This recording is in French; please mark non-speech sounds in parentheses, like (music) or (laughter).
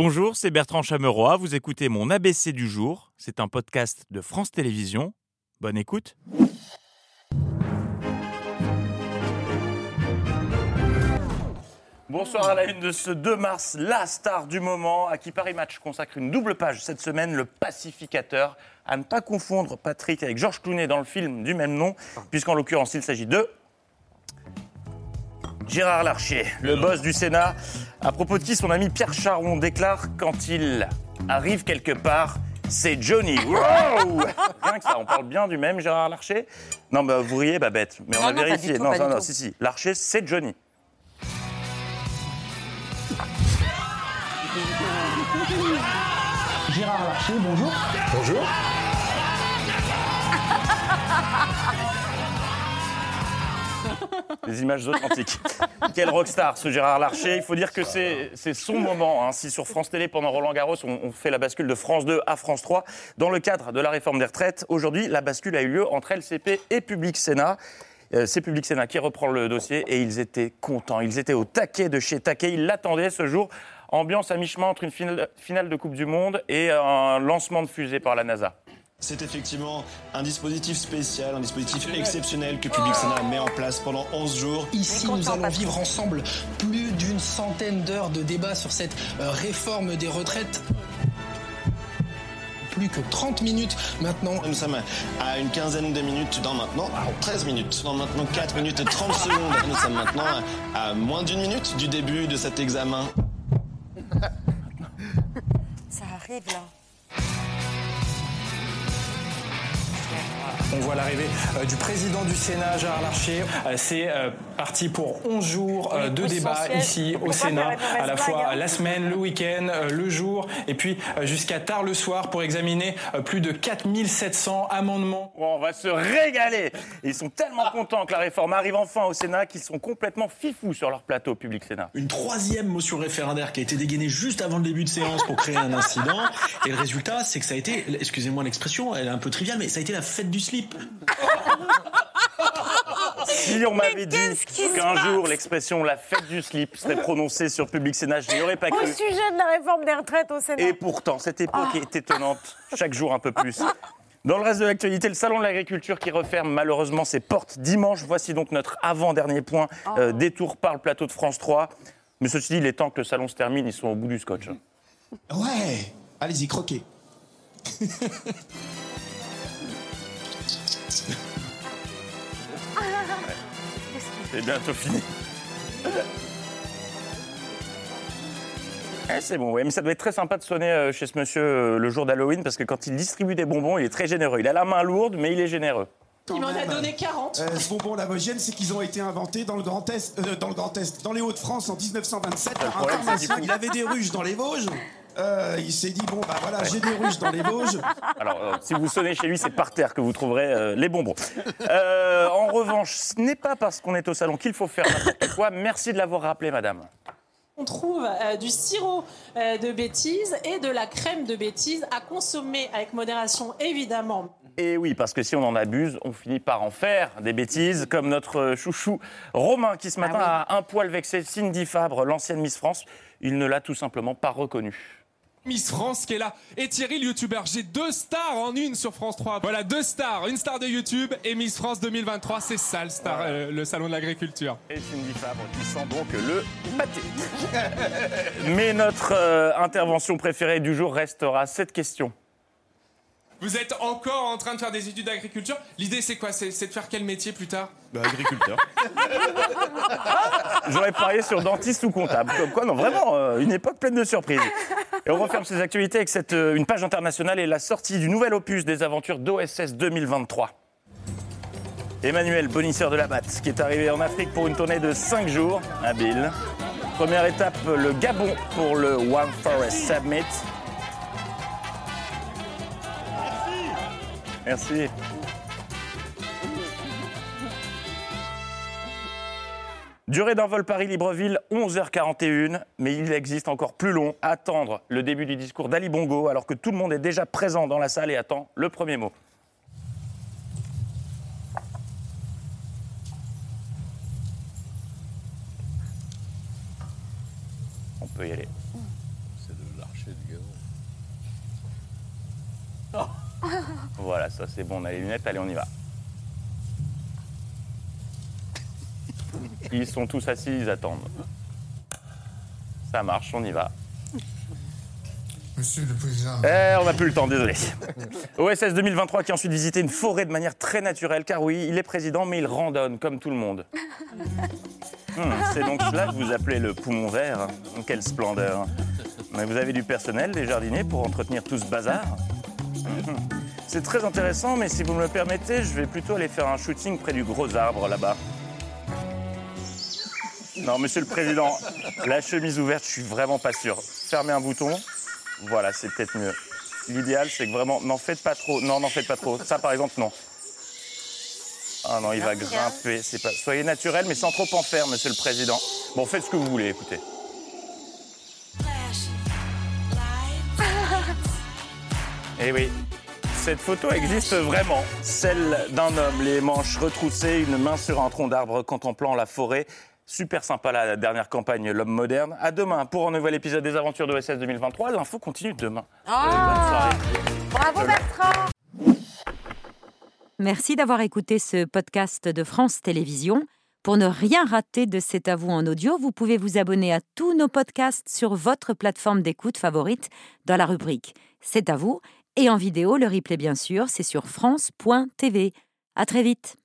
Bonjour, c'est Bertrand Chameroy. Vous écoutez mon ABC du jour. C'est un podcast de France Télévisions. Bonne écoute. Bonsoir à la une de ce 2 mars, la star du moment, à qui Paris Match consacre une double page cette semaine, le pacificateur. À ne pas confondre Patrick avec Georges Clooney dans le film du même nom, puisqu'en l'occurrence il s'agit de Gérard Larcher, le boss du Sénat, à propos de qui son ami Pierre Charon déclare quand il arrive quelque part, c'est Johnny. (laughs) Wow Rien que ça, on parle bien du même Gérard Larcher Non, bah, vous riez, Babette, mais on Non, a non, vérifié. tout, non, non, non, si, si. Larcher, c'est Johnny. Gérard Larcher, bonjour. Bonjour. Des images authentiques. (laughs) Quel rockstar ce Gérard Larcher. Il faut dire que c'est son moment. hein. Si sur France Télé, pendant Roland Garros, on, on fait la bascule de France 2 à France 3, dans le cadre de la réforme des retraites, aujourd'hui, la bascule a eu lieu entre LCP et Public Sénat. Euh, c'est Public Sénat qui reprend le dossier et ils étaient contents. Ils étaient au taquet de chez Taquet. Ils l'attendaient ce jour. Ambiance à mi-chemin entre une finale, finale de Coupe du Monde et un lancement de fusée par la NASA. C'est effectivement un dispositif spécial, un dispositif exceptionnel que Public Sénat met en place pendant 11 jours. Ici, nous allons vivre ensemble plus d'une centaine d'heures de débat sur cette euh, réforme des retraites. Plus que 30 minutes maintenant. Nous sommes à une quinzaine de minutes dans maintenant, ah, 13 minutes, dans maintenant 4 minutes et 30 (laughs) secondes. Nous sommes maintenant à moins d'une minute du début de cet examen. Ça arrive là. On voit l'arrivée euh, du président du Sénat, Gérard Larcher. Euh, C'est euh, parti pour 11 jours de débat ici au Sénat, à la fois hein. la semaine, le week-end, le jour, et puis jusqu'à tard le soir pour examiner plus de 4700 amendements. On va se régaler. Ils sont tellement contents que la réforme arrive enfin au Sénat qu'ils sont complètement fifous sur leur plateau Public Sénat. une troisième motion référendaire qui a été dégainée juste avant le début de séance pour créer un incident. Et le résultat, c'est que ça a été, excusez-moi l'expression, elle est un peu triviale, mais ça a été la fête du slip. Si on m'avait dit qu'un jour l'expression la fête du slip serait prononcée sur Public Sénat, je n'y aurais pas Au cru. sujet de la réforme des retraites au Sénat. Et pourtant, cette époque est étonnante, chaque jour un peu plus. Dans le reste de l'actualité, le Salon de l'agriculture qui referme malheureusement ses portes dimanche. Voici donc notre avant-dernier point, euh, détour par le plateau de France 3. Mais ceci dit, il est temps que le salon se termine, ils sont au bout du scotch. Ouais, allez-y, croquez. (laughs) C'est bientôt fini. Eh, c'est bon, ouais, mais ça doit être très sympa de sonner euh, chez ce monsieur euh, le jour d'Halloween parce que quand il distribue des bonbons, il est très généreux. Il a la main lourde, mais il est généreux. Il m'en a donné 40. Euh, ce bonbon lavogène, c'est qu'ils ont été inventés dans le Grand Est, euh, dans le Grand Est, dans les Hauts-de-France en 1927 par un problème, c'est pharmacien. qu'il faut- Il avait des ruches dans les Vosges. Euh, il s'est dit bon bah voilà, j'ai des ruches dans les Vosges. Alors, euh, si vous sonnez chez lui, c'est par terre que vous trouverez euh, les bonbons. Euh, en revanche, ce n'est pas parce qu'on est au salon qu'il faut faire n'importe quoi. Merci de l'avoir rappelé, madame. On trouve euh, du sirop euh, de bêtises et de la crème de bêtises à consommer avec modération, évidemment. Et oui, parce que si on en abuse, on finit par en faire des bêtises, comme notre chouchou Romain, qui ce matin a un poil vexé Cindy Fabre, l'ancienne Miss France. Il ne l'a tout simplement pas reconnue. Miss France qui est là. Et Thierry, le youtubeur. J'ai deux stars en une sur France 3. Voilà, deux stars. Une star de YouTube et Miss France 2023. C'est ça le, star, euh, le salon de l'agriculture. Et Cindy Fabre qui sent donc le pâté. (laughs) Mais notre euh, intervention préférée du jour restera cette question. Vous êtes encore en train de faire des études d'agriculture. L'idée, c'est quoi? C'est de faire quel métier plus tard? Bah, agriculteur. (laughs) J'aurais parié sur dentiste ou comptable. Comme quoi, non, vraiment, euh, une époque pleine de surprises. Et on referme ces actualités avec cette, euh, une page internationale et la sortie du nouvel opus des aventures d'OSS 2023. Emmanuel, bonisseur de la batte, qui est arrivé en Afrique pour une tournée de 5 jours, habile. Première étape, le Gabon pour le One Forest Summit. Merci. Durée d'un vol Paris-Libreville, 11h41, mais il existe encore plus long, attendre le début du discours d'Ali Bongo alors que tout le monde est déjà présent dans la salle et attend le premier mot. On peut y aller. c'est de l'archer de Gaon. (laughs) Voilà, ça c'est bon, on a les lunettes, allez, on y va. (laughs) Ils sont tous assis, ils attendent. Ça marche, on y va. Monsieur le Président. Eh, on n'a plus le temps, désolé. (laughs) OSS 2023 qui a ensuite visité une forêt de manière très naturelle, car oui, il est président, mais il randonne comme tout le monde. Hmm, c'est donc cela que vous appelez le poumon vert Quelle splendeur Mais vous avez du personnel, des jardiniers, pour entretenir tout ce bazar. (laughs) C'est très intéressant, mais si vous me le permettez, je vais plutôt aller faire un shooting près du gros arbre là-bas. Non, monsieur le président, la chemise ouverte, je suis vraiment pas sûr. Fermez un bouton. Voilà, c'est peut-être mieux. L'idéal, c'est que vraiment, n'en faites pas trop. Non, n'en faites pas trop. Ça, par exemple, non. Ah non, il va grimper. C'est pas. Soyez naturel, mais sans trop en faire, monsieur le président. Bon, faites ce que vous voulez, écoutez. Eh oui, cette photo existe vraiment. Celle d'un homme, les manches retroussées, une main sur un tronc d'arbre contemplant la forêt. Super sympa la dernière campagne L'homme moderne. À demain pour un nouvel épisode des aventures de OSS 2023. L'info continue demain. Ah Bravo Bertrand Merci d'avoir écouté ce podcast de France Télévisions. Pour ne rien rater de C'est à vous en audio, vous pouvez vous abonner à tous nos podcasts sur votre plateforme d'écoute favorite dans la rubrique C'est à vous et en vidéo, le replay bien sûr, c'est sur France.tv. À très vite.